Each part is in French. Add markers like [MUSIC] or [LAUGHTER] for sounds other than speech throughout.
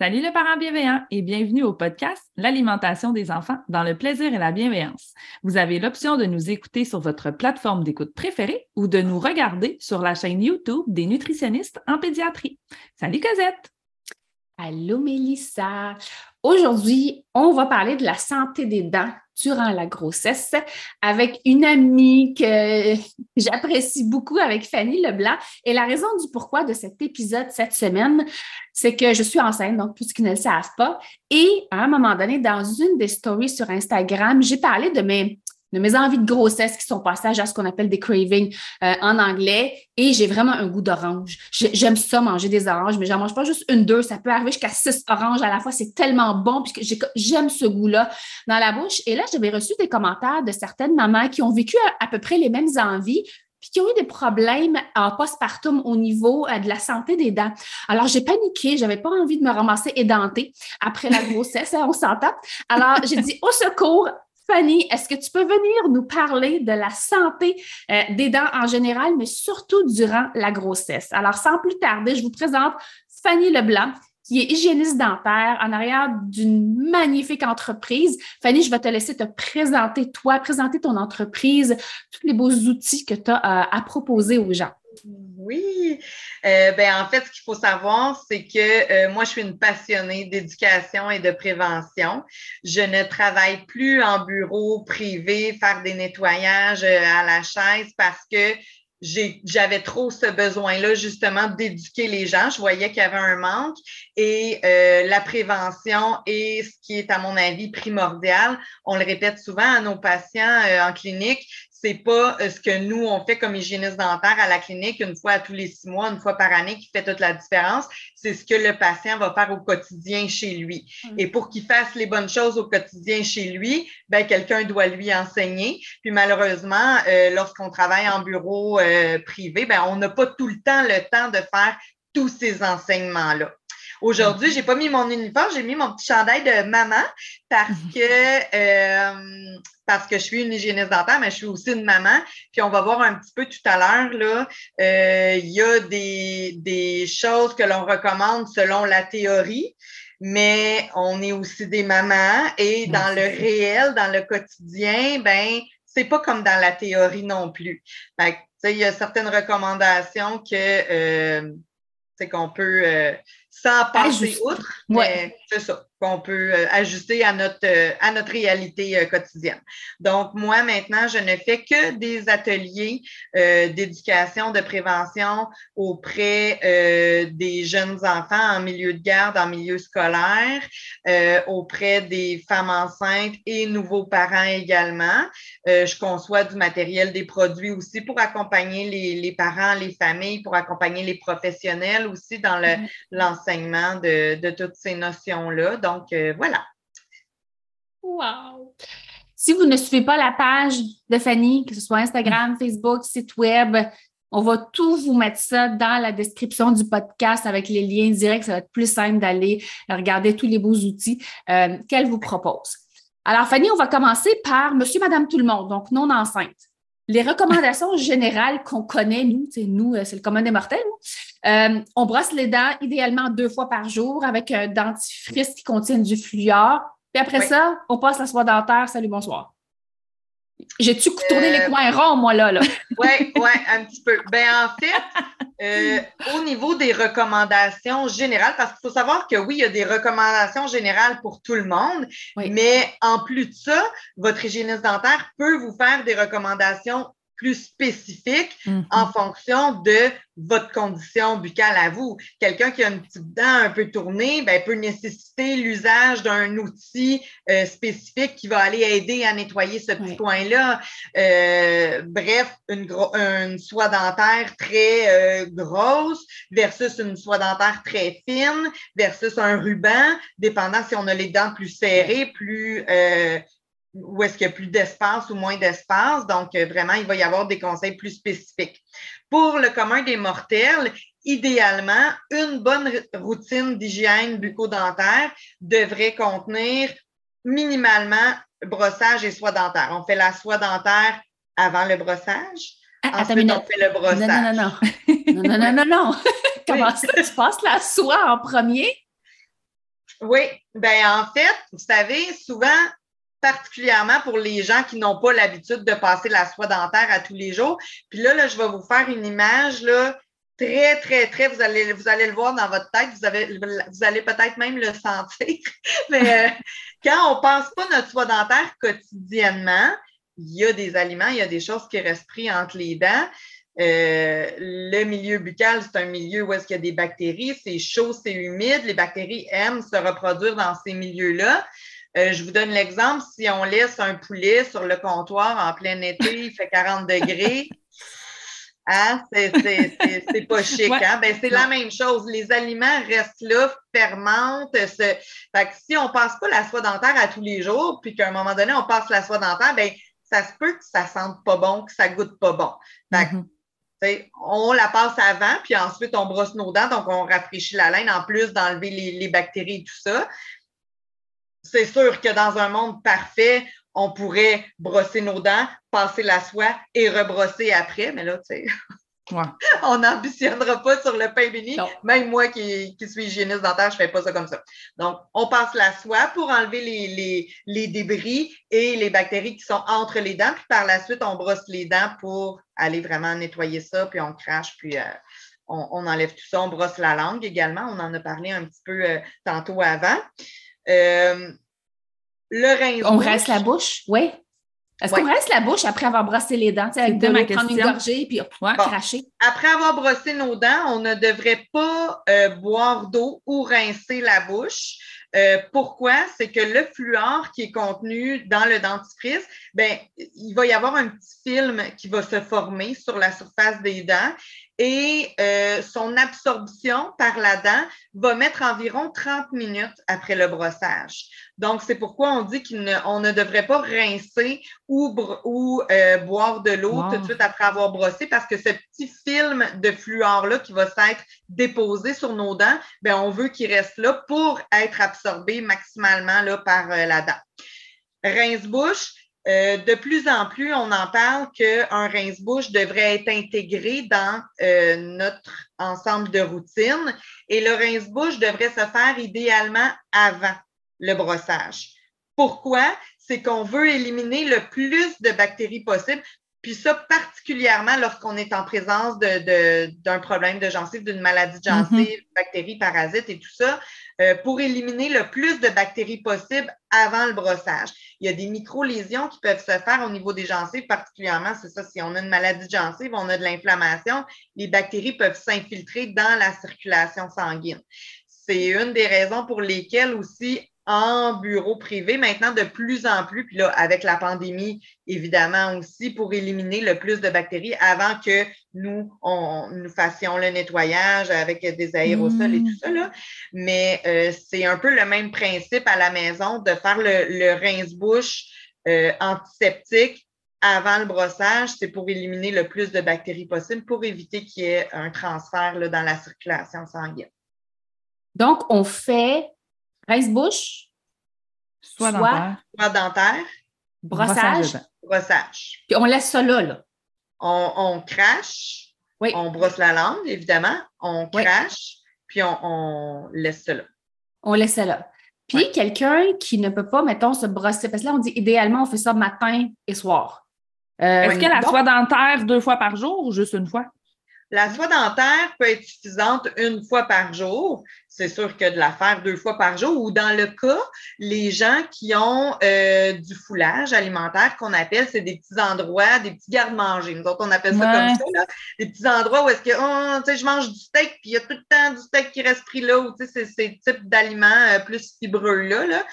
Salut le parent bienveillant et bienvenue au podcast L'alimentation des enfants dans le plaisir et la bienveillance. Vous avez l'option de nous écouter sur votre plateforme d'écoute préférée ou de nous regarder sur la chaîne YouTube des nutritionnistes en pédiatrie. Salut Cosette! Allô Mélissa! Aujourd'hui, on va parler de la santé des dents durant la grossesse avec une amie que [LAUGHS] j'apprécie beaucoup avec Fanny Leblanc. Et la raison du pourquoi de cet épisode cette semaine, c'est que je suis enceinte, donc pour ceux qui ne le savent pas. Et à un moment donné, dans une des stories sur Instagram, j'ai parlé de mes de mes envies de grossesse qui sont passage à ce qu'on appelle des cravings euh, en anglais. Et j'ai vraiment un goût d'orange. J'aime ça manger des oranges, mais j'en mange pas juste une, deux. Ça peut arriver jusqu'à six oranges à la fois. C'est tellement bon puisque j'aime ce goût-là dans la bouche. Et là, j'avais reçu des commentaires de certaines mamans qui ont vécu à, peu près les mêmes envies, puis qui ont eu des problèmes en postpartum au niveau euh, de la santé des dents. Alors, j'ai paniqué, j'avais pas envie de me ramasser édentée après la [LAUGHS] grossesse, hein, on s'entend. Alors, j'ai dit au secours, Fanny, est-ce que tu peux venir nous parler de la santé euh, des dents en général, mais surtout durant la grossesse? Alors, sans plus tarder, je vous présente Fanny Leblanc, qui est hygiéniste dentaire en arrière d'une magnifique entreprise. Fanny, je vais te laisser te présenter toi, présenter ton entreprise, tous les beaux outils que tu as euh, à proposer aux gens. Oui, euh, ben en fait, ce qu'il faut savoir, c'est que euh, moi, je suis une passionnée d'éducation et de prévention. Je ne travaille plus en bureau privé, faire des nettoyages euh, à la chaise parce que j'avais trop ce besoin-là justement d'éduquer les gens. Je voyais qu'il y avait un manque et la prévention est ce qui est à mon avis primordial. On le répète souvent à nos patients en clinique, c'est pas euh, ce que nous, on fait comme hygiéniste dentaire à la clinique une fois à tous les six mois, une fois par année qui fait toute la différence. C'est ce que le patient va faire au quotidien chez lui. Mm. Et pour qu'il fasse les bonnes choses au quotidien chez lui, ben, quelqu'un doit lui enseigner. Puis malheureusement, euh, lorsqu'on travaille en bureau euh, privé, ben, on n'a pas tout le temps le temps de faire tous ces enseignements-là. Aujourd'hui, j'ai pas mis mon uniforme, j'ai mis mon petit chandail de maman parce que euh, parce que je suis une hygiéniste dentaire, mais je suis aussi une maman. Puis on va voir un petit peu tout à l'heure là, euh, il y a des, des choses que l'on recommande selon la théorie mais on est aussi des mamans et dans le réel, dans le quotidien, ben c'est pas comme dans la théorie non plus. Il y a certaines recommandations que euh, c'est qu'on peut euh, sans passer outre, mais c'est ça qu'on peut euh, ajuster à notre, euh, à notre réalité euh, quotidienne. Donc, moi, maintenant, je ne fais que des ateliers d'éducation, de prévention auprès des jeunes enfants en milieu de garde, en milieu scolaire, auprès des femmes enceintes et nouveaux parents également. je conçois du matériel, des produits aussi pour accompagner les, les parents, les familles, pour accompagner les professionnels aussi dans mm-hmm. l'enseignement de, de toutes ces notions-là. Donc, euh, voilà. Wow! Si vous ne suivez pas la page de Fanny, que ce soit Instagram, Facebook, site web, on va tout vous mettre ça dans la description du podcast avec les liens directs. Ça va être plus simple d'aller regarder tous les beaux outils euh, qu'elle vous propose. Alors, Fanny, on va commencer par Monsieur, Madame, tout le monde, donc non enceinte les recommandations générales qu'on connaît, nous, c'est nous, euh, c'est le commun des mortels. Euh, on brosse les dents idéalement deux fois par jour avec un dentifrice qui contient du fluor. Puis après ça, on passe la soie dentaire. Salut, bonsoir. J'ai-tu tourné les coins ronds, moi, là? là? [LAUGHS] Oui, oui, un petit peu. Ben, en fait, au niveau des recommandations générales, parce qu'il faut savoir que oui, il y a des recommandations générales pour tout le monde, mais en plus de ça, votre hygiéniste dentaire peut vous faire des recommandations plus spécifique mm-hmm. en fonction de votre condition buccale à vous. Quelqu'un qui a une petite dent un peu tournée ben, peut nécessiter l'usage d'un outil euh, spécifique qui va aller aider à nettoyer ce petit coin-là. Euh, bref, une, une, soie dentaire très euh, grosse versus une soie dentaire très fine versus un ruban, dépendant si on a les dents plus serrées, plus où est-ce qu'il y a plus d'espace ou moins d'espace. Donc, euh, vraiment, il va y avoir des conseils plus spécifiques. Pour le commun des mortels, idéalement, une bonne routine d'hygiène bucco-dentaire devrait contenir minimalement brossage et soie dentaire. On fait la soie dentaire avant le brossage. Ah, Ensuite, on fait le brossage. Non, non, non, non. non, non, non, non, Comment ça? Tu passes la soie en premier? Oui. Ben en fait, vous savez, souvent, particulièrement pour les gens qui n'ont pas l'habitude de passer la soie dentaire à tous les jours. Puis là, là je vais vous faire une image là, très, très, très, vous allez, vous allez le voir dans votre tête, vous, avez, vous allez peut-être même le sentir. [LAUGHS] Mais euh, quand on ne passe pas notre soie dentaire quotidiennement, il y a des aliments, il y a des choses qui restent pris entre les dents. Euh, le milieu buccal, c'est un milieu où est-ce qu'il y a des bactéries, c'est chaud, c'est humide. Les bactéries aiment se reproduire dans ces milieux-là. Euh, je vous donne l'exemple, si on laisse un poulet sur le comptoir en plein été, il fait 40 degrés, [LAUGHS] hein, c'est pas chic. Hein? Ben, c'est la même chose. Les aliments restent là, fermentent. Fait que si on passe pas la soie dentaire à tous les jours, puis qu'à un moment donné, on passe la soie dentaire, ben, ça se peut que ça sente pas bon, que ça goûte pas bon. Fait on la passe avant, puis ensuite on brosse nos dents, donc on rafraîchit la laine en plus d'enlever les, les, bactéries et tout ça c'est sûr que dans un monde parfait, on pourrait brosser nos dents, passer la soie et rebrosser après, mais là, tu sais. [LAUGHS] on n'ambitionnera pas sur le pain béni. Même moi qui, suis hygiéniste dentaire, je ne fais pas ça comme ça. Donc, on passe la soie pour enlever les, débris et les bactéries qui sont entre les dents. Puis par la suite, on brosse les dents pour aller vraiment nettoyer ça. Puis on crache, puis euh, on, enlève tout ça. On brosse la langue également. On en a parlé un petit peu euh, tantôt avant. Euh, le rince On reste la bouche, oui. Est-ce qu'on reste la bouche après avoir brossé les dents, avec de l'eau, prendre une gorgée puis cracher? Après avoir brossé nos dents, on ne devrait pas euh, boire d'eau ou rincer la bouche. Euh, pourquoi? C'est que le fluor qui est contenu dans le dentifrice, ben, il va y avoir un petit film qui va se former sur la surface des dents et euh, son absorption par la dent va mettre environ 30 minutes après le brossage. Donc, c'est pourquoi on dit qu'on ne, devrait pas rincer ou, ou euh, boire de l'eau tout de suite après avoir brossé parce que ce petit film de fluor-là qui va s'être déposé sur nos dents, bien, on veut qu'il reste là pour être absorbé maximalement là, par euh, la dent. Rince-bouche, euh, de plus en plus, on en parle qu'un rince-bouche devrait être intégré dans euh, notre ensemble de routines et le rince-bouche devrait se faire idéalement avant le brossage. Pourquoi? C'est qu'on veut éliminer le plus de bactéries possible. Puis ça, particulièrement lorsqu'on est en présence d'un problème de gencive, d'une maladie de gencive, mm-hmm. bactéries, parasites et tout ça, euh, pour éliminer le plus de bactéries possible avant le brossage. Il y a des micro-lésions qui peuvent se faire au niveau des gencives, particulièrement, c'est ça, si on a une maladie de gencive, on a de l'inflammation, les bactéries peuvent s'infiltrer dans la circulation sanguine. C'est une des raisons pour lesquelles aussi en bureau privé, maintenant de plus en plus, puis là, avec la pandémie, évidemment aussi, pour éliminer le plus de bactéries avant que nous, on, nous fassions le nettoyage avec des aérosols et tout ça. Là. Mais euh, c'est un peu le même principe à la maison de faire le, rince-bouche euh, antiseptique avant le brossage, c'est pour éliminer le plus de bactéries possible pour éviter qu'il y ait un transfert là, dans la circulation sanguine. Donc, on fait rince-bouche, soit, dentaire, brossage, brossage. Puis on laisse ça là. là. On, crache, oui. on brosse la langue, évidemment, on crache, puis on, laisse ça là. On laisse ça là. Puis quelqu'un qui ne peut pas, mettons, se brosser, parce que là, on dit idéalement, on fait ça matin et soir. Est-ce que la soie dentaire deux fois par jour ou juste une fois? La soie dentaire peut être suffisante une fois par jour. C'est sûr que de la faire deux fois par jour ou dans le cas, les gens qui ont euh, du foulage alimentaire qu'on appelle, c'est des petits endroits, des petits garde-manger. Nous autres, on appelle ça comme ça, là. des petits endroits où est-ce que, oh, tu sais, je mange du steak, puis il y a tout le temps du steak qui reste pris là, ou tu sais, c'est ces types d'aliments euh, plus fibreux-là. Là.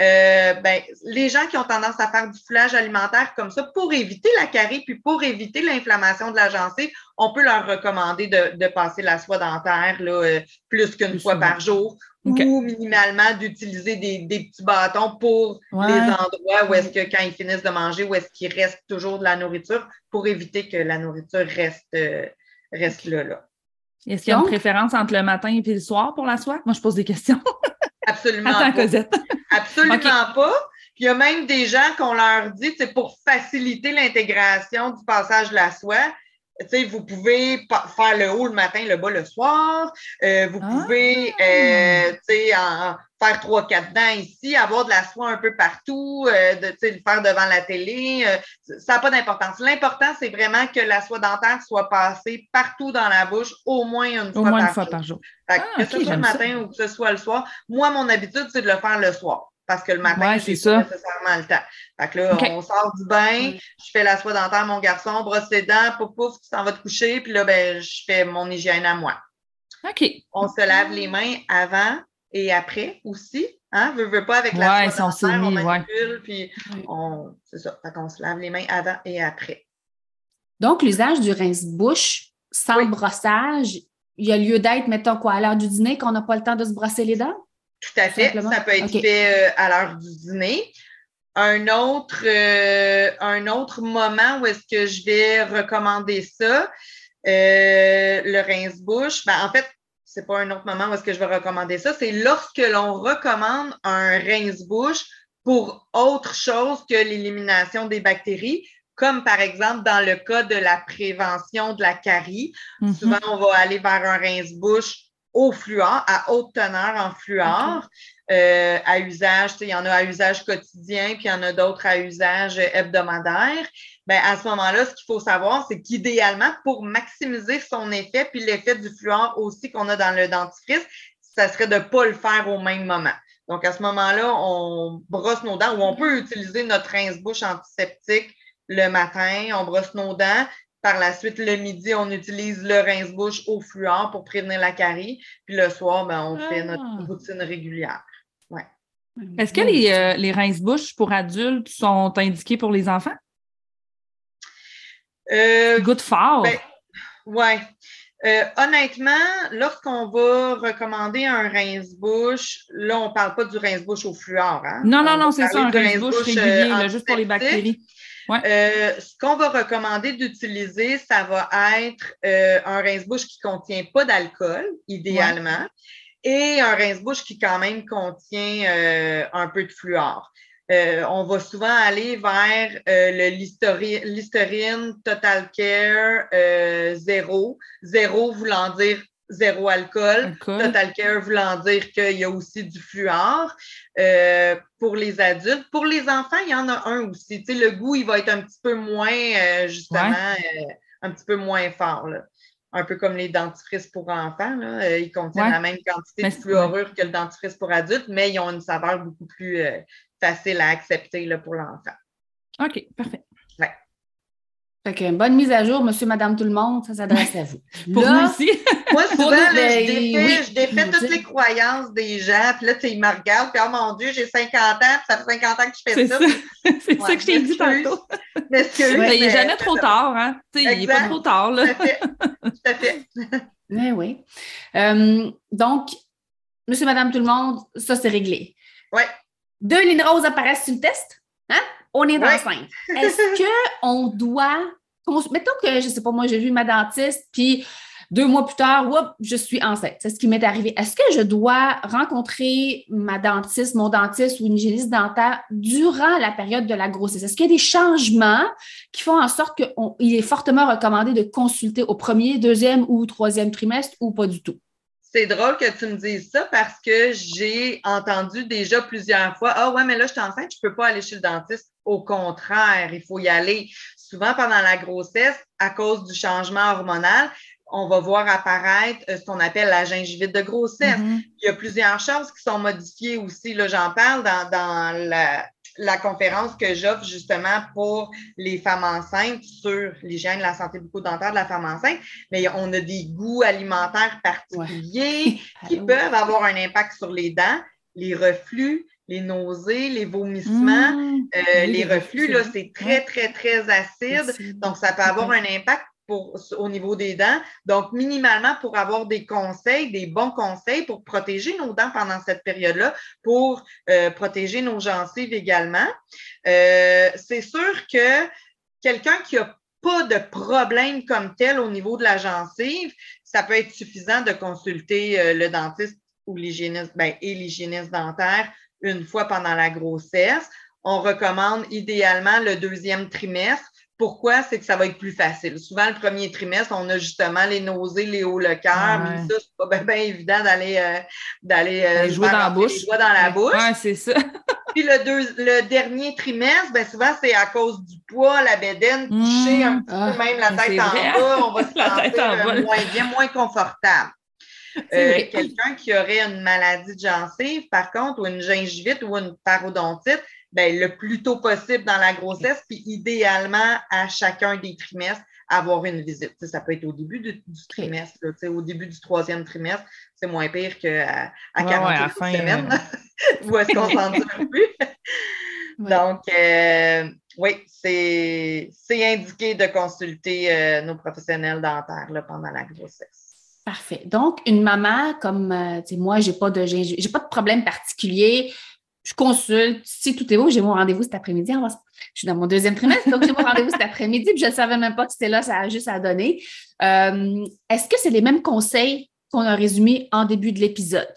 Euh, ben, les gens qui ont tendance à faire du foulage alimentaire comme ça, pour éviter la carie, puis pour éviter l'inflammation de la gencive, on peut leur recommander de, de passer la soie dentaire là, plus qu'une fois par jour ou minimalement d'utiliser des, petits bâtons pour les endroits où est-ce que quand ils finissent de manger, où est-ce qu'il reste toujours de la nourriture pour éviter que la nourriture reste, euh, reste là. là. Est-ce qu'il y a une préférence entre le matin et le soir pour la soie? Moi, je pose des questions. [LAUGHS] Absolument pas. [LAUGHS] Absolument pas. Puis il y a même des gens qu'on leur dit, c'est pour faciliter l'intégration du passage de la soie, vous pouvez faire le haut le matin, le bas le soir. Euh, vous ah! pouvez euh, en faire trois, quatre dents ici, avoir de la soie un peu partout, euh, de, le faire devant la télé. ça n'a pas d'importance. L'important, c'est vraiment que la soie dentaire soit passée partout dans la bouche au moins une, fois, moins par une fois, par jour. Ah, que ce soit le matin ou que ce soit le soir. Moi, mon habitude, c'est de le faire le soir parce que le matin, c'est pas nécessairement le temps. Fait que là, on sort du bain, je fais la soie dentaire, mon garçon, brosse ses dents, pouf, pouf, tu s'en vas te coucher, puis là, ben, je fais mon hygiène à moi. OK. On se lave les mains avant et après aussi. Hein? Veux, veux pas avec la soie dentaire, on manipule, puis on... c'est ça. Fait qu'on se lave les mains avant et après. Donc, l'usage du rince-bouche sans brossage, il y a lieu d'être, mettons quoi, à l'heure du dîner, qu'on n'a pas le temps de se brosser les dents? Tout à fait. Ça peut être fait euh, à l'heure du dîner. Un autre, euh, un autre moment où est-ce que je vais recommander ça, euh, le rince-bouche, ben, en fait, c'est pas un autre moment où est-ce que je vais recommander ça, c'est lorsque l'on recommande un rince-bouche pour autre chose que l'élimination des bactéries, comme par exemple dans le cas de la prévention de la carie. Mm-hmm. Souvent, on va aller vers un rince-bouche au fluor, à haute teneur en fluor, euh, à usage, il y en a à usage quotidien, puis il y en a d'autres à usage hebdomadaire. Ben, à ce moment-là, ce qu'il faut savoir, c'est qu'idéalement, pour maximiser son effet, puis l'effet du fluor aussi qu'on a dans le dentifrice, ça serait de ne pas le faire au même moment. Donc, à ce moment-là, on brosse nos dents ou on peut utiliser notre rince-bouche antiseptique le matin, on brosse nos dents, par la suite, le midi, on utilise le rince-bouche au fluor pour prévenir la carie. Puis le soir, ben, on fait notre ah. routine régulière. Ouais. Est-ce que les, euh, les rince-bouches pour adultes sont indiqués pour les enfants? Euh, Good fort. Ben, oui. Euh, honnêtement, lorsqu'on va recommander un rince-bouche, là, on ne parle pas du rince-bouche au fluor. Hein? Non, non, non, c'est ça, un rince-bouche régulier, juste pour les bactéries. Euh, ce qu'on va recommander d'utiliser, ça va être euh, un rince-bouche qui ne contient pas d'alcool, idéalement, et un rince-bouche qui quand même contient euh, un peu de fluor. on va souvent aller vers le Listerine Total Care zéro. Zéro voulant dire zéro alcool. Total Care voulant dire qu'il y a aussi du fluor euh, pour les adultes. Pour les enfants, il y en a un aussi. Tu sais, le goût, il va être un petit peu moins, euh, justement, euh, un petit peu moins fort. Un peu comme les dentifrices pour enfants. Là. Ils contiennent la même quantité de fluorure que le dentifrice pour adultes, mais ils ont une saveur beaucoup plus facile à accepter là, pour l'enfant. OK, parfait. Fait qu'une bonne mise à jour, monsieur, madame, tout le monde, ça s'adresse à vous. [LAUGHS] Pour nous aussi. [LAUGHS] moi, souvent, je défais, je défais toutes les croyances des gens, puis là, tu ils me regardent, puis oh mon Dieu, j'ai 50 ans, puis ça fait 50 ans que je fais ça. [LAUGHS] C'est ça que je t'ai dit tantôt. Mais il n'est jamais trop tard, hein? il n'est pas trop tard, là. Tout à fait. Tout à fait. oui, oui. Euh, donc, monsieur, madame, tout le monde, ça, c'est réglé. Oui. Deux lignes roses apparaissent sur le test? On est enceinte. [LAUGHS] Est-ce qu'on doit. Mettons que, je ne sais pas, moi, j'ai vu ma dentiste, puis deux mois plus tard, je suis enceinte. C'est ce qui m'est arrivé. Est-ce que je dois rencontrer ma dentiste, mon dentiste ou une hygiéniste dentaire durant la période de la grossesse? Est-ce qu'il y a des changements qui font en sorte qu'il est fortement recommandé de consulter au premier, deuxième ou troisième trimestre ou pas du tout? C'est drôle que tu me dises ça parce que j'ai entendu déjà plusieurs fois Ah ouais, mais là, je suis enceinte, je ne peux pas aller chez le dentiste. Au contraire, il faut y aller. Souvent pendant la grossesse, à cause du changement hormonal, on va voir apparaître euh, ce qu'on appelle la gingivite de grossesse. Mm-hmm. Il y a plusieurs choses qui sont modifiées aussi. Là, j'en parle dans, dans la, la conférence que j'offre justement pour les femmes enceintes sur l'hygiène, la santé bucco-dentaire de la femme enceinte, mais on a des goûts alimentaires particuliers [LAUGHS] qui peuvent avoir un impact sur les dents, les reflux, les nausées, les vomissements. Mmh. Euh, les reflux, là, c'est très, très, très acide. Donc, ça peut avoir un impact pour, au niveau des dents. Donc, minimalement, pour avoir des conseils, des bons conseils pour protéger nos dents pendant cette période-là, pour euh, protéger nos gencives également. Euh, c'est sûr que quelqu'un qui n'a pas de problème comme tel au niveau de la gencive, ça peut être suffisant de consulter euh, le dentiste ou l'hygiéniste ben, et l'hygiéniste dentaire une fois pendant la grossesse. On recommande idéalement le deuxième trimestre pourquoi? C'est que ça va être plus facile. Souvent, le premier trimestre, on a justement les nausées, les hauts le cœur, mais ça, c'est pas bien, évident d'aller euh, d'aller euh, jouer dans la bouche. Les dans la bouche. c'est ça. [LAUGHS] Puis le, le dernier trimestre, ben souvent, c'est à cause du poids, la bédaine toucher un petit peu, ah, même la tête en bas, on va [LAUGHS] se sentir moins bien, moins confortable. Quelqu'un qui aurait une maladie de gencive, par contre, ou une gingivite ou une parodontite, ben, le plus tôt possible dans la grossesse, puis idéalement à chacun des trimestres, avoir une visite. ça peut être au début du, trimestre, au début du troisième trimestre, c'est moins pire qu'à à 48 semaines, [LAUGHS] où est-ce qu'on [LAUGHS] s'en tire plus. Donc, euh, oui, c'est indiqué de consulter euh, nos professionnels dentaires là, pendant la grossesse. Parfait. Donc, une maman comme euh, moi, j'ai pas de j'ai pas de problème particulier je consulte. Si tout est beau, j'ai mon rendez-vous cet après-midi. Je suis dans mon deuxième trimestre, donc j'ai mon rendez-vous cet après-midi, puis je ne savais même pas que c'était là, ça a juste à donner. Euh, est-ce que c'est les mêmes conseils qu'on a résumés en début de l'épisode?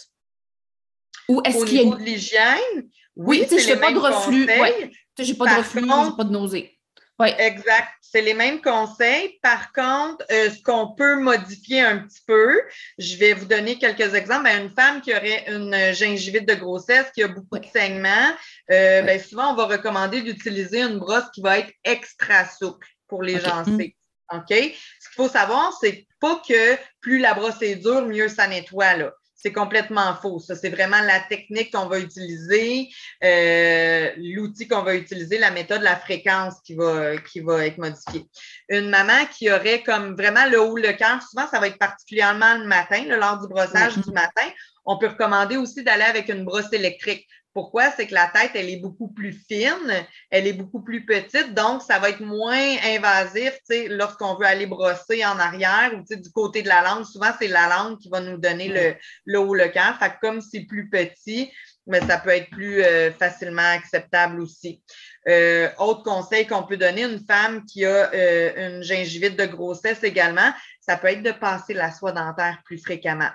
Ou est-ce qu'il y a une... de l'hygiène? Oui, oui je n'ai pas de reflux. Oui, je n'ai pas de reflux, je pas de nausée. Oui. Exact. C'est les mêmes conseils. Par contre, euh, ce qu'on peut modifier un petit peu, je vais vous donner quelques exemples. Ben, une femme qui aurait une gingivite de grossesse, qui a beaucoup de saignements, euh, ben, souvent, on va recommander d'utiliser une brosse qui va être extra souple pour les gencives. OK? Ce qu'il faut savoir, c'est pas que plus la brosse est dure, mieux ça nettoie. Là c'est complètement faux. Ça, c'est vraiment la technique qu'on va utiliser, euh, l'outil qu'on va utiliser, la méthode, la fréquence qui va, qui va être modifiée. Une maman qui aurait comme vraiment le haut le cœur, souvent, ça va être particulièrement le matin, lors du brossage du matin. On peut recommander aussi d'aller avec une brosse électrique. Pourquoi? C'est que la tête, elle est beaucoup plus fine, elle est beaucoup plus petite, donc ça va être moins invasif lorsqu'on veut aller brosser en arrière ou du côté de la langue. Souvent, c'est la langue qui va nous donner le, le haut le cœur. Fait comme c'est plus petit, mais ça peut être plus euh, facilement acceptable aussi. Euh, autre conseil qu'on peut donner, une femme qui a euh, une gingivite de grossesse également, ça peut être de passer la soie dentaire plus fréquemment.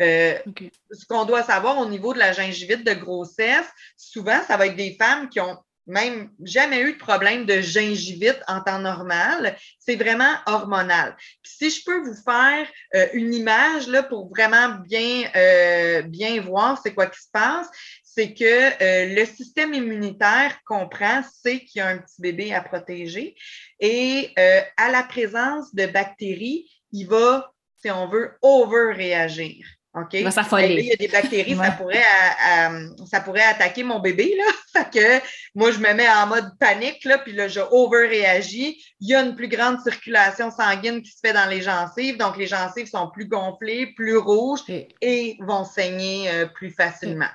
Euh, ce qu'on doit savoir au niveau de la gingivite de grossesse, souvent, ça va être des femmes qui ont même jamais eu de problème de gingivite en temps normal. C'est vraiment hormonal. si je peux vous faire euh, une image là, pour vraiment bien, euh, bien voir c'est quoi qui se passe, c'est que le système immunitaire comprend, sait qu'il y a un petit bébé à protéger et à la présence de bactéries, il va, si on veut, over-réagir. OK? Il y a des bactéries, ça, pourrait, ça pourrait attaquer mon bébé. Là. [LAUGHS] fait que moi, je me mets en mode panique, là, puis là, je over-réagis. Il y a une plus grande circulation sanguine qui se fait dans les gencives. Donc, les gencives sont plus gonflées, plus rouges et vont saigner euh, plus facilement.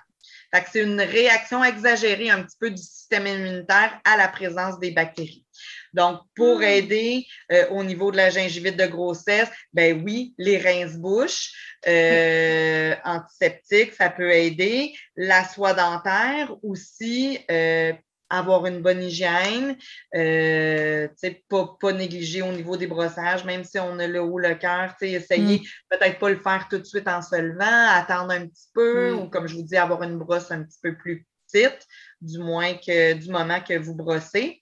Fait que c'est une réaction exagérée un petit peu du système immunitaire à la présence des bactéries. Donc, pour hmm. aider euh, au niveau de la gingivite de grossesse, ben oui, les rince-bouches euh, [LAUGHS] antiseptiques, ça peut aider. La soie dentaire aussi, euh, avoir une bonne hygiène, euh, pas, pas négliger au niveau des brossages, même si on a le haut le cœur, essayer hmm. peut-être pas le faire tout de suite en se levant, attendre un petit peu, ou comme je vous dis, avoir une brosse un petit peu plus petite, du moins que du moment que vous brossez.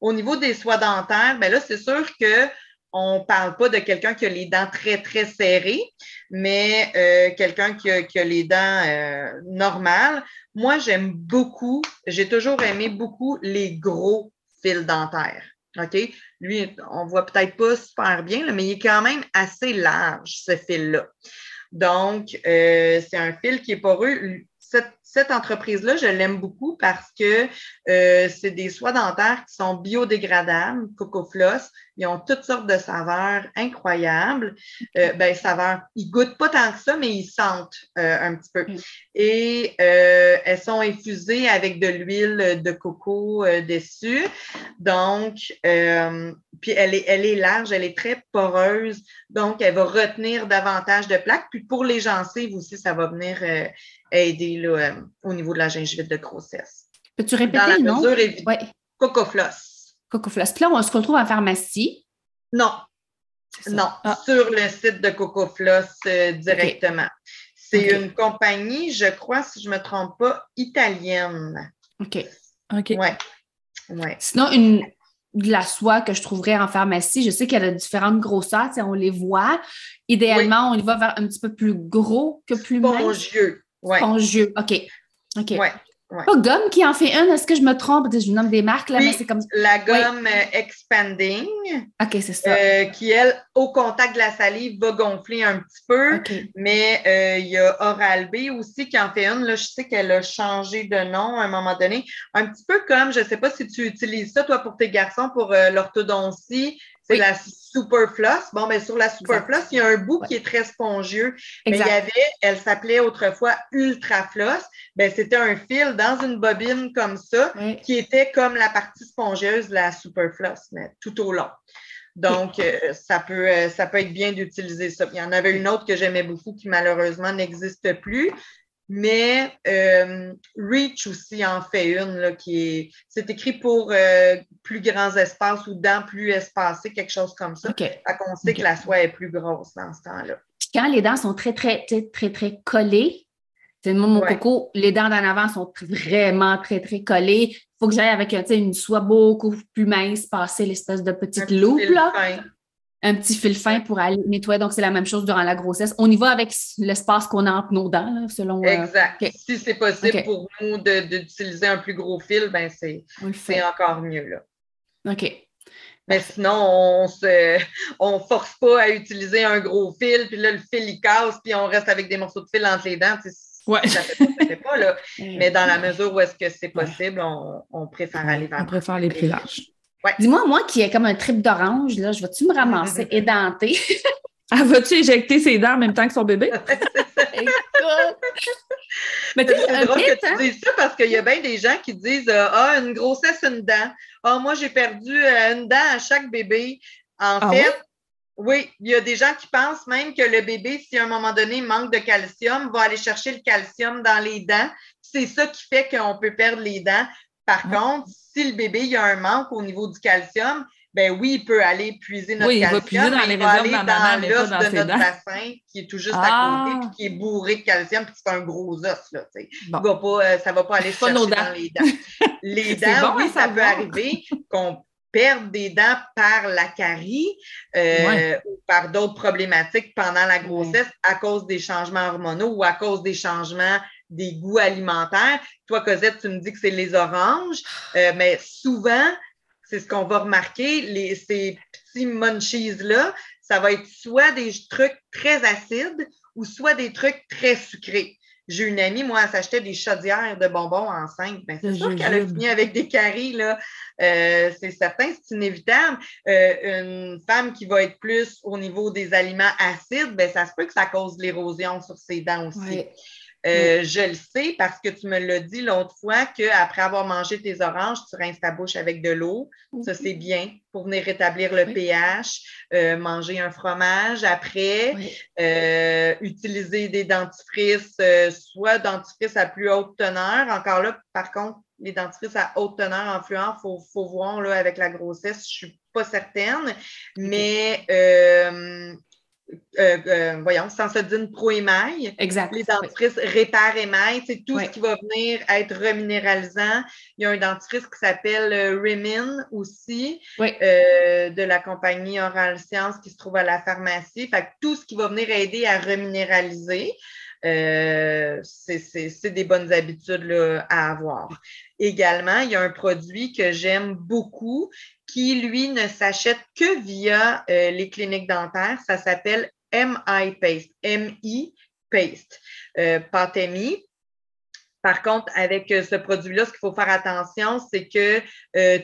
Au niveau des soies dentaires, ben là, c'est sûr que on ne parle pas de quelqu'un qui a les dents très, très serrées, mais euh, quelqu'un qui a, les dents euh, normales. Moi, j'aime beaucoup, j'ai toujours aimé beaucoup les gros fils dentaires. OK? Lui, on voit peut-être pas super bien, mais il est quand même assez large, ce fil-là. Donc, euh, c'est un fil qui est poreux. Cette entreprise-là, je l'aime beaucoup parce que euh, c'est des soies dentaires qui sont biodégradables, CocoFloss. Ils ont toutes sortes de saveurs incroyables. Euh, ben, saveurs, ils goûtent pas tant que ça, mais ils sentent euh, un petit peu. Et euh, elles sont infusées avec de l'huile de coco dessus. Donc, puis elle est, elle est large, elle est très poreuse. Donc, elle va retenir davantage de plaques. Puis pour les gencives aussi, ça va venir aider là, au niveau de la gingivite de grossesse. Peux-tu répéter Dans la mesure, Oui. CocoFloss. CocoFloss. Puis là, on se retrouve en pharmacie? Non. Non, ah. sur le site de CocoFloss euh, directement. C'est une compagnie, je crois, si je ne me trompe pas, italienne. OK. OK. Ouais. ouais. Sinon, une, de la soie que je trouverais en pharmacie, je sais qu'elle a différentes grosseurs, on les voit. Idéalement, on y va vers un petit peu plus gros que plus mince. Spongieux. Ouais. Spongieux. OK. OK. Ouais. Pas gomme qui en fait une, est-ce que je me trompe? Je nomme des marques, là, mais c'est comme La gomme euh, Expanding. OK, c'est ça. Euh, qui, elle, au contact de la salive, va gonfler un petit peu. Mais euh, il y a Oral-B aussi qui en fait une. Là, je sais qu'elle a changé de nom à un moment donné. Un petit peu comme, je ne sais pas si tu utilises ça, toi, pour tes garçons, pour l'orthodontie. C'est la Superfloss. Bon, mais sur la Superfloss, il y a un bout qui est très spongieux. Mais il y avait, elle s'appelait autrefois Ultrafloss. Ben, c'était un fil dans une bobine comme ça, qui était comme la partie spongieuse de la Superfloss, mais tout au long. Donc, euh, ça, peut, euh, ça peut être bien d'utiliser ça. Il y en avait une autre que j'aimais beaucoup qui malheureusement n'existe plus. Mais euh, Reach aussi en fait une là, qui est. C'est écrit pour euh, plus grands espaces ou dents plus espacées, quelque chose comme ça. Okay. qu'on sait que la soie est plus grosse dans ce temps-là. Quand les dents sont très, très, très, très, très collées, c'est mon coco, les dents d'en avant sont vraiment très, très collées. Il faut que j'aille avec une soie beaucoup plus mince, passer l'espèce de petite loupe. Là un petit fil fin pour aller nettoyer. Donc, c'est la même chose durant la grossesse. On y va avec l'espace qu'on a entre nos dents, selon. Euh, exact. Si c'est possible pour nous d'utiliser un plus gros fil, ben c'est encore mieux. Là. OK. Mais sinon, on se, on force pas à utiliser un gros fil, puis là, le fil, il casse, puis on reste avec des morceaux de fil entre les dents. Ouais. Ça fait pas, pas, là. [LAUGHS] Mais dans la mesure où est-ce que c'est possible, on, on, préfère aller vers On préfère les plus larges. Dis-moi, moi qui ai comme un trip d'orange, là, je vais-tu me ramasser [LAUGHS] édenté? Ah, vas-tu éjecter ses dents en même temps que son bébé? [LAUGHS] Mais c'est drôle que tu hein? dises ça parce qu'il y a bien des gens qui disent euh, Ah, une grossesse, une dent. Ah, moi, j'ai perdu euh, une dent à chaque bébé. En ah fait, oui? il y a des gens qui pensent même que le bébé, si à un moment donné manque de calcium, va aller chercher le calcium dans les dents. C'est ça qui fait qu'on peut perdre les dents. Par contre, si le bébé il a un manque au niveau du calcium, ben oui, il peut aller puiser notre oui, calcium. Il va puiser dans les réserves de dans l'os de notre bassin qui est tout juste à côté, puis qui est bourré de calcium, puis c'est un gros os. Là, va pas, euh, ça ne va pas aller [LAUGHS] chercher dans les dents. Les dents, [LAUGHS] oui, ça peut arriver qu'on perde des dents par la carie euh, ou par d'autres problématiques pendant la grossesse à cause des changements hormonaux ou à cause des changements des goûts alimentaires. Toi, Cosette, tu me dis que c'est les oranges, euh, mais souvent, c'est ce qu'on va remarquer, les, ces petits munchies-là, ça va être soit des trucs très acides ou soit des trucs très sucrés. J'ai une amie, moi, elle s'achetait des chaudières de bonbons enceinte. Ben, c'est sûr qu'elle a fini avec des caries, là. Euh, c'est certain, c'est inévitable. Euh, une femme qui va être plus au niveau des aliments acides, ben, ça se peut que ça cause l'érosion sur ses dents aussi. Euh, je le sais parce que tu me l'as dit l'autre fois qu'après avoir mangé tes oranges, tu rinces ta bouche avec de l'eau. Ça, c'est bien pour venir rétablir le pH. Euh, manger un fromage après. Euh, utiliser des dentifrices, soit dentifrices à plus haute teneur. Encore là, par contre, les dentifrices à haute teneur en fluor, il faut, voir là, avec la grossesse, je ne suis pas certaine. Mais euh, euh, voyons, Sensodyne Pro Émail. Exact. Les dentifrices Répare Émail, c'est tout ce qui va venir être reminéralisant. Il y a un dentifrice qui s'appelle euh, Rimin aussi, de la compagnie Oral Science qui se trouve à la pharmacie. Fait que tout ce qui va venir aider à reminéraliser. c'est des bonnes habitudes à avoir. Également, il y a un produit que j'aime beaucoup qui, lui, ne s'achète que via euh, les cliniques dentaires. Ça s'appelle MI Paste, MI Paste, euh. Par contre, avec euh, ce produit-là, ce qu'il faut faire attention, c'est que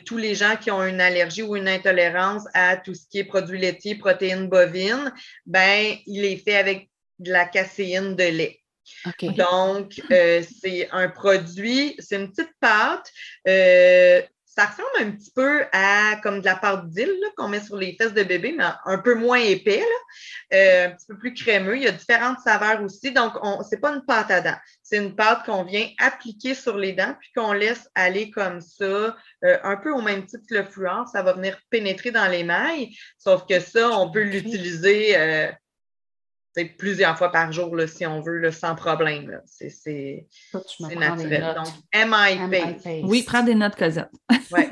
tous les gens qui ont une allergie ou une intolérance à tout ce qui est produits laitiers, protéines bovines, ben, il est fait avec de la caséine de lait. Donc, c'est un produit, c'est une petite pâte ça ressemble un petit peu à comme de la pâte d'île qu'on met sur les fesses de bébé, mais un peu moins épais, euh, un petit peu plus crémeux. Il y a différentes saveurs aussi. Donc, ce n'est pas une pâte à dents. C'est une pâte qu'on vient appliquer sur les dents, puis qu'on laisse aller comme ça, euh, un peu au même titre que le fluor. Ça va venir pénétrer dans l'émail. Sauf que ça, on peut l'utiliser. Euh, plusieurs fois par jour, là, si on veut, sans problème. C'est naturel. Donc, MIP. Oui, prends des notes, Cosette. [LAUGHS] ouais.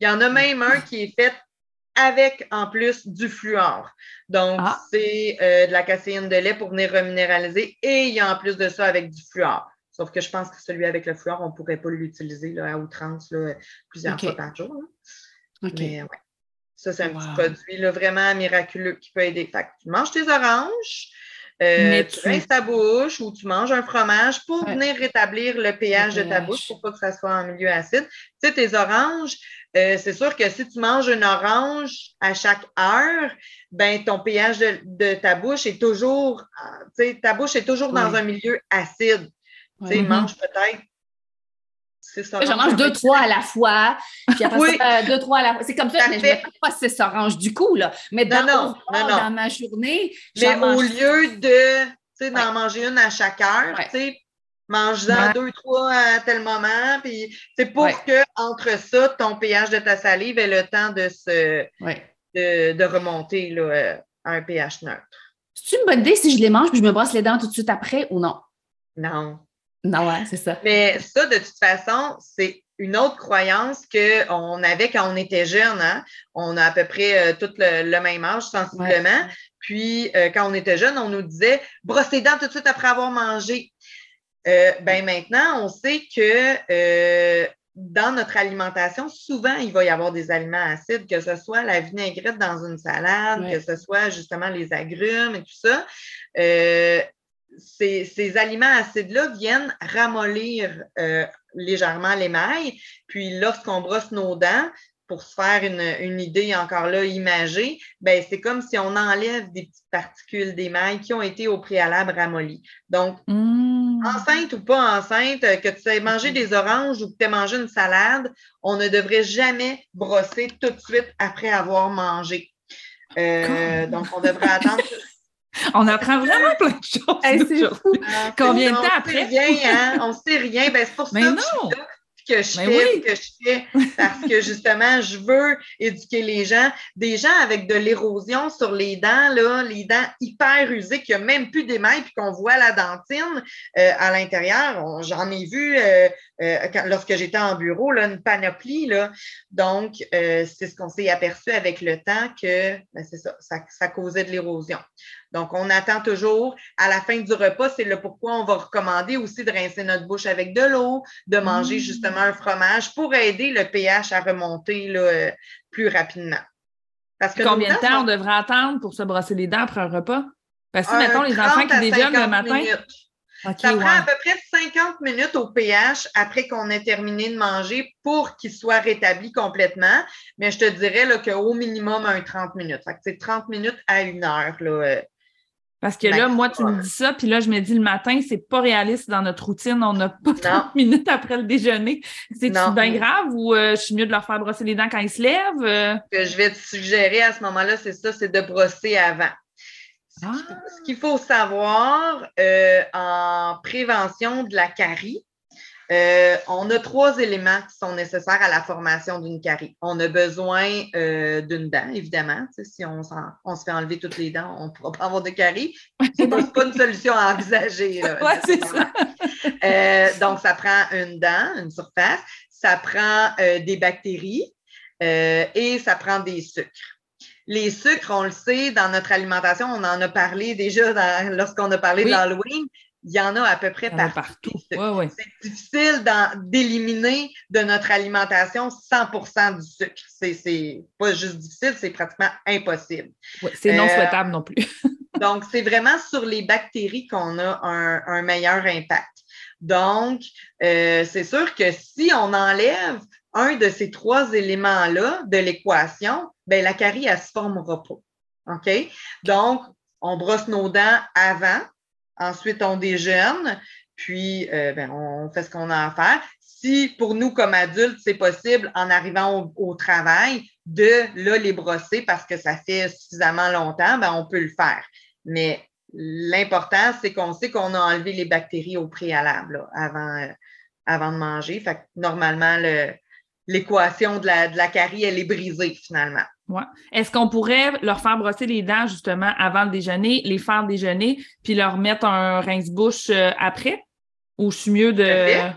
Il y en a même un qui est fait avec, en plus, du fluor. Donc, ah. c'est euh, de la caséine de lait pour venir reminéraliser et il y a en plus de ça avec du fluor. Sauf que je pense que celui avec le fluor, on ne pourrait pas l'utiliser à outrance plusieurs fois par jour. OK. Mais, ouais. Ça, c'est un petit produit là, vraiment miraculeux qui peut aider. Fait que tu manges tes oranges, euh, tu rinces ta bouche ou tu manges un fromage pour venir rétablir le pH, de ta bouche pour pas que ça soit en milieu acide. Tu sais, tes oranges, euh, c'est sûr que si tu manges une orange à chaque heure, ben ton pH de, ta bouche est toujours, tu sais, ta bouche est toujours dans un milieu acide. Tu sais, mange peut-être J'en mange deux, trois à la fois. Puis après ça, deux, trois à la fois. C'est comme ça, mais je ne pas six oranges du coup, là. Mais dans, non, non, dans ma journée, Mais au lieu de d'en manger une à chaque heure, tu sais, mange-en deux, trois à tel moment. Puis c'est pour que entre ça, ton pH de ta salive ait le temps de se de, de, remonter là, euh, à un pH neutre. C'est une bonne idée si je les mange puis je me brosse les dents tout de suite après ou non? Non. Non, ouais, c'est ça. Mais ça, de toute façon, c'est une autre croyance qu'on avait quand on était jeune. Hein? On a à peu près euh, tout le, même âge, sensiblement. Puis, euh, quand on était jeune, on nous disait brosse tes dents tout de suite après avoir mangé. Euh, ben maintenant, on sait que dans notre alimentation, souvent, il va y avoir des aliments acides, que ce soit la vinaigrette dans une salade, que ce soit justement les agrumes et tout ça ces, aliments acides-là viennent ramollir euh, légèrement l'émail. Puis lorsqu'on brosse nos dents, pour se faire une, idée encore là imagée, ben c'est comme si on enlève des petites particules d'émail qui ont été au préalable ramollies. Donc, mmh. enceinte ou pas enceinte, que tu aies mangé des oranges ou que tu aies mangé une salade, on ne devrait jamais brosser tout de suite après avoir mangé. Euh, donc, on devrait attendre [LAUGHS] [LAUGHS] On apprend vraiment plein de choses. Ah, Combien de temps après? Rien, hein? On ne sait rien. Ben, c'est pour ça que que je fais, que je fais, parce que justement, je veux éduquer les gens. Des gens avec de l'érosion sur les dents, là, les dents hyper usées, qui a même plus d'émail, puis qu'on voit la dentine euh, à l'intérieur. J'en ai vu euh, euh, lorsque j'étais en bureau, là, une panoplie. Là. Donc, c'est ce qu'on s'est aperçu avec le temps que ben, c'est ça, ça, ça causait de l'érosion. Donc, on attend toujours à la fin du repas. C'est le pourquoi on va recommander aussi de rincer notre bouche avec de l'eau, de manger mmh. justement un fromage pour aider le pH à remonter là, euh, plus rapidement. Parce que Combien de temps on devrait attendre pour se brosser les dents après un repas? Parce que, mettons, les enfants qui déjeunent le matin. Ça prend à peu près 50 minutes au pH après qu'on ait terminé de manger pour qu'il soit rétabli complètement. Mais je te dirais qu'au minimum, un 30 minutes. c'est 30 minutes à une heure là, euh, parce que là, moi, tu me dis ça, puis là, je me dis le matin, c'est pas réaliste dans notre routine. On n'a pas 30 minutes après le déjeuner. C'est bien grave ou euh, je suis mieux de leur faire brosser les dents quand ils se lèvent? Euh? Ce que je vais te suggérer à ce moment-là, c'est ça, c'est de brosser avant. Ce qu'il ah! faut savoir euh, en prévention de la carie, Euh, on a trois éléments qui sont nécessaires à la formation d'une carie. On a besoin euh, d'une dent, évidemment. si on, on, se fait enlever toutes les dents, on ne pourra pas avoir de carie. Ce n'est pas, une solution à envisager. [LAUGHS] c'est ça. Euh, donc, ça prend une dent, une surface. Ça prend des bactéries et ça prend des sucres. Les sucres, on le sait, dans notre alimentation, on en a parlé déjà lorsqu'on a parlé de l'Halloween il y en a à peu près partout. C'est difficile d'éliminer de notre alimentation 100% du sucre. C'est pas juste difficile, c'est pratiquement impossible. c'est non euh, souhaitable non plus. [LAUGHS] donc, c'est vraiment sur les bactéries qu'on a un, meilleur impact. Donc, euh, c'est sûr que si on enlève un de ces trois éléments-là de l'équation, ben, la carie, elle se formera pas. OK? Donc, on brosse nos dents avant, Ensuite, on déjeune, puis euh, ben, on fait ce qu'on a à faire. Si pour nous, comme adultes, c'est possible, en arrivant au, travail, de là, les brosser parce que ça fait suffisamment longtemps, ben, on peut le faire. Mais l'important, c'est qu'on sait qu'on a enlevé les bactéries au préalable avant, euh, avant de manger. Fait que normalement, l'équation de la, de la carie, elle est brisée finalement. Est-ce qu'on pourrait leur faire brosser les dents justement avant le déjeuner, les faire déjeuner, puis leur mettre un rince-bouche euh, après? Ou je suis mieux de.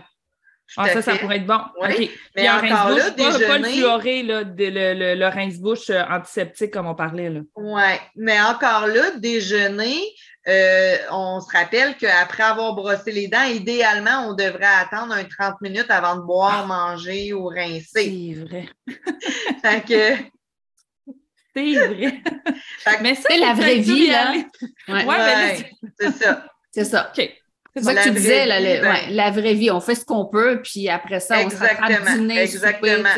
Ah, ça, ça pourrait être bon. OK. Mais un encore là, déjeuner... pas, le fluoré, là, le, le, rince-bouche euh, antiseptique comme on parlait. Oui, mais encore là, déjeuner, euh, on se rappelle qu'après avoir brossé les dents, idéalement, on devrait attendre un 30 minutes avant de boire, ah. manger ou rincer. C'est vrai. [LAUGHS] fait que [LAUGHS] c'est vrai. mais c'est la vraie vie, là. Ouais, c'est ça. C'est ça. OK. C'est ça que tu disais, la, la, vraie vie. On fait ce qu'on peut, puis après ça, on se rattrape dîner, Exactement.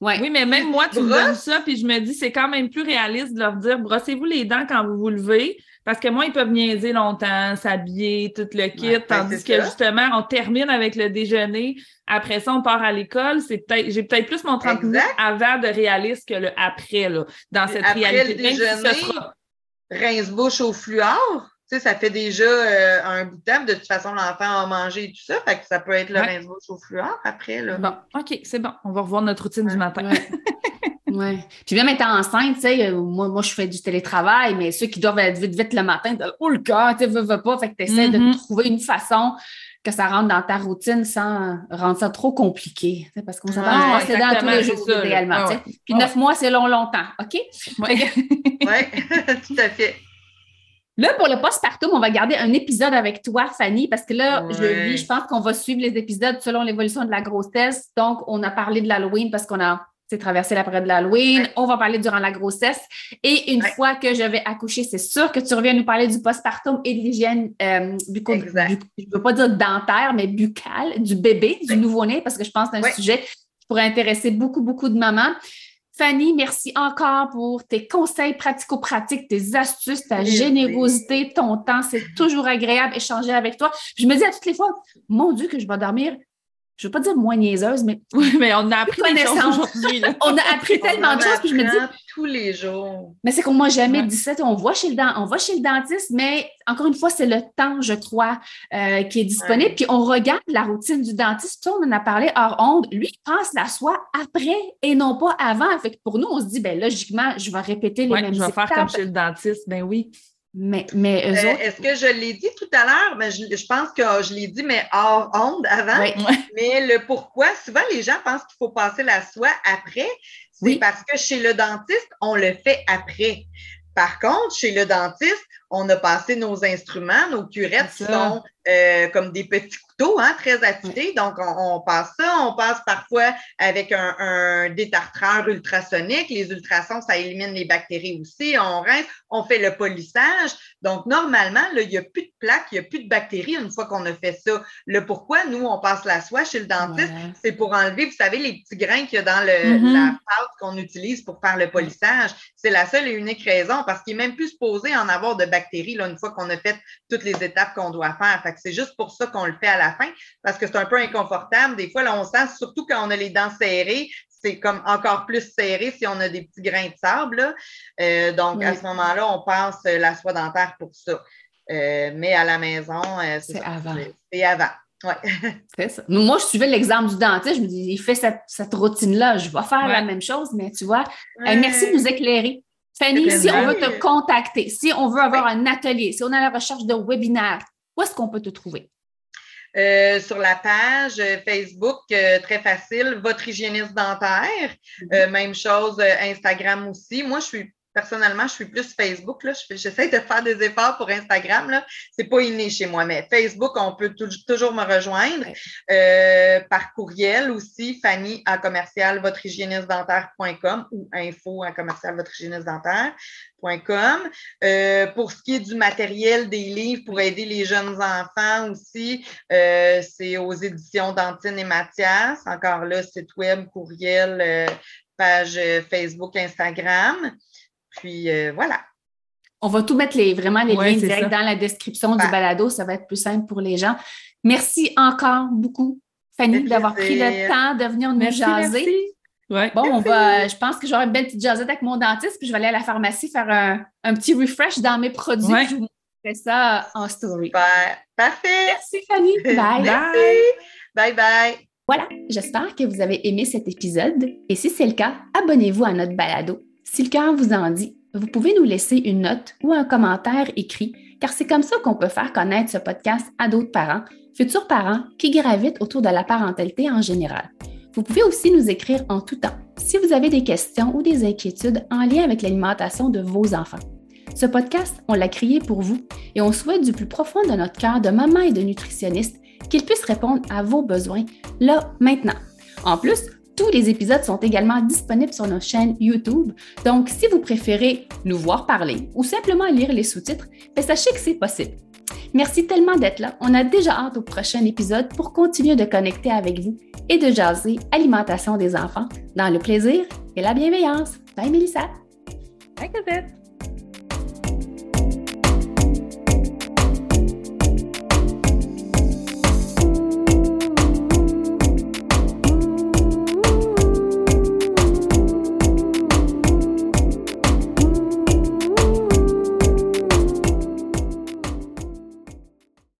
Oui, mais même moi, tu me donnes ça, puis je me dis, c'est quand même plus réaliste de leur dire, brossez-vous les dents quand vous vous levez, parce que moi, ils peuvent niaiser longtemps, s'habiller, tout le kit, ben, tandis que justement, on termine avec le déjeuner. Après ça, on part à l'école. C'est peut-être, j'ai peut-être plus mon 30 minutes avant de réaliser que le après, là, dans cette après réalité. Le déjeuner, rince-bouche au fluor. Tu sais, ça fait déjà euh, un bout de temps. De toute façon, l'enfant a mangé et tout ça. Fait que ça peut être le rince-bouche au fluor après. Là. Bon, OK, c'est bon. On va revoir notre routine du matin. [LAUGHS] Oui. Puis même étant enceinte, tu sais, euh, moi, moi, je fais du télétravail, mais ceux qui doivent être vite, vite le matin, oh le cœur, tu veux, veux pas. Fait que tu essaies de mm-hmm. trouver une façon que ça rentre dans ta routine sans rendre ça trop compliqué. Parce qu'on s'entend c'est dans tous les jours, idéalement. Puis neuf mois, c'est long, longtemps. OK? Oui, [LAUGHS] [LAUGHS] tout à fait. Là, pour le postpartum, on va garder un épisode avec toi, Fanny, parce que là, je, je pense qu'on va suivre les épisodes selon l'évolution de la grossesse. Donc, on a parlé de l'Halloween parce qu'on a c'est traverser la période de l'Halloween. On va parler durant la grossesse. Et une fois que je vais accoucher, c'est sûr que tu reviens nous parler du postpartum et de l'hygiène euh, je ne veux pas dire dentaire, mais buccale du bébé, du nouveau-né, parce que je pense que c'est un sujet qui pourrait intéresser beaucoup, beaucoup de mamans. Fanny, merci encore pour tes conseils pratico-pratiques, tes astuces, ta générosité, ton temps. C'est toujours agréable d'échanger avec toi. je me dis à toutes les fois, mon Dieu, que je vais dormir je ne veux pas dire moins niaiseuse, mais. [LAUGHS] Oui, mais on a appris des choses aujourd'hui. [LAUGHS] on a appris tellement de choses, puis je me dis. Tous les jours. Mais c'est qu'on m'a jamais dit ça. On va, chez le on va chez le dentiste, mais encore une fois, c'est le temps, je crois, euh, qui est disponible. Puis on regarde la routine du dentiste. Puis on en a parlé hors onde. Lui, il passe la soie après et non pas avant. Fait que pour nous, on se dit, ben logiquement, je vais répéter les mêmes je vais faire comme chez le dentiste. Ben oui. Mais, mais euh, Est-ce que je l'ai dit tout à l'heure? Mais je, pense que je l'ai dit, mais hors onde avant. Mais le pourquoi, souvent les gens pensent qu'il faut passer la soie après. C'est parce que chez le dentiste, on le fait après. Par contre, chez le dentiste, on a passé nos instruments, nos curettes sont euh, comme des petits couteaux, hein, très affûtés. Donc, on, passe ça. On passe parfois avec un, détartreur ultrasonique. Les ultrasons, ça élimine les bactéries aussi. On rince, on fait le polissage. Donc, normalement, là, il n'y a plus de plaques, il n'y a plus de bactéries une fois qu'on a fait ça. Le pourquoi, nous, on passe la soie chez le dentiste, c'est pour enlever, vous savez, les petits grains qu'il y a dans le, mm-hmm. la pâte qu'on utilise pour faire le polissage. C'est la seule et unique raison parce qu'il n'est même plus supposé en avoir de bactéries là, une fois qu'on a fait toutes les étapes qu'on doit faire. Fait c'est juste pour ça qu'on le fait à la fin parce que c'est un peu inconfortable. Des fois, là, on sent, surtout quand on a les dents serrées, c'est comme encore plus serré si on a des petits grains de sable. Euh, donc, à ce moment-là, on passe la soie dentaire pour ça. Euh, mais à la maison, c'est avant. C'est avant. Ouais. [LAUGHS] C'est ça. Moi, je suivais l'exemple du dentiste. Je me dis, il fait cette, routine-là, je vais faire la même chose, mais tu vois, merci de nous éclairer. Fanny, si on veut te contacter, si on veut avoir un atelier, si on a la recherche de webinaire, où est-ce qu'on peut te trouver? Euh, sur la page euh, Facebook, euh, très facile, votre hygiéniste dentaire. Mm-hmm. même chose, Instagram aussi. Moi, je suis personnellement, je suis plus Facebook. J'essaie de faire des efforts pour Instagram. Ce n'est pas inné chez moi, mais Facebook, on peut toujours me rejoindre. par courriel aussi, Fanny à commercial dentaire.com ou info à commercial dentaire. Euh, pour ce qui est du matériel des livres pour aider les jeunes enfants aussi, euh, c'est aux éditions Dantine et Mathias. Encore là, site web, courriel, euh, page Facebook, Instagram. Puis voilà. On va tout mettre les, vraiment les liens directs dans la description du balado. Ça va être plus simple pour les gens. Merci encore beaucoup, Fanny, d'avoir pris le temps de venir nous jaser. Bon, on va, je pense que j'aurai une belle petite jasette avec mon dentiste, puis je vais aller à la pharmacie faire un, petit refresh dans mes produits. Je vous montrerai ça en story. Super. Parfait. Merci, Fanny. [LAUGHS] Bye. Bye. Bye bye. Voilà, j'espère que vous avez aimé cet épisode. Et si c'est le cas, abonnez-vous à notre balado. Si le cœur vous en dit, vous pouvez nous laisser une note ou un commentaire écrit, car c'est comme ça qu'on peut faire connaître ce podcast à d'autres parents, futurs parents qui gravitent autour de la parentalité en général. Vous pouvez aussi nous écrire en tout temps si vous avez des questions ou des inquiétudes en lien avec l'alimentation de vos enfants. Ce podcast, on l'a créé pour vous et on souhaite du plus profond de notre cœur de maman et de nutritionniste qu'il puisse répondre à vos besoins là, maintenant. En plus, tous les épisodes sont également disponibles sur nos chaînes YouTube, donc si vous préférez nous voir parler ou simplement lire les sous-titres, ben, sachez que c'est possible. Merci tellement d'être là. On a déjà hâte au prochain épisode pour continuer de connecter avec vous et de jaser alimentation des enfants dans le plaisir et la bienveillance. Bye Mélissa. Bye Cosette.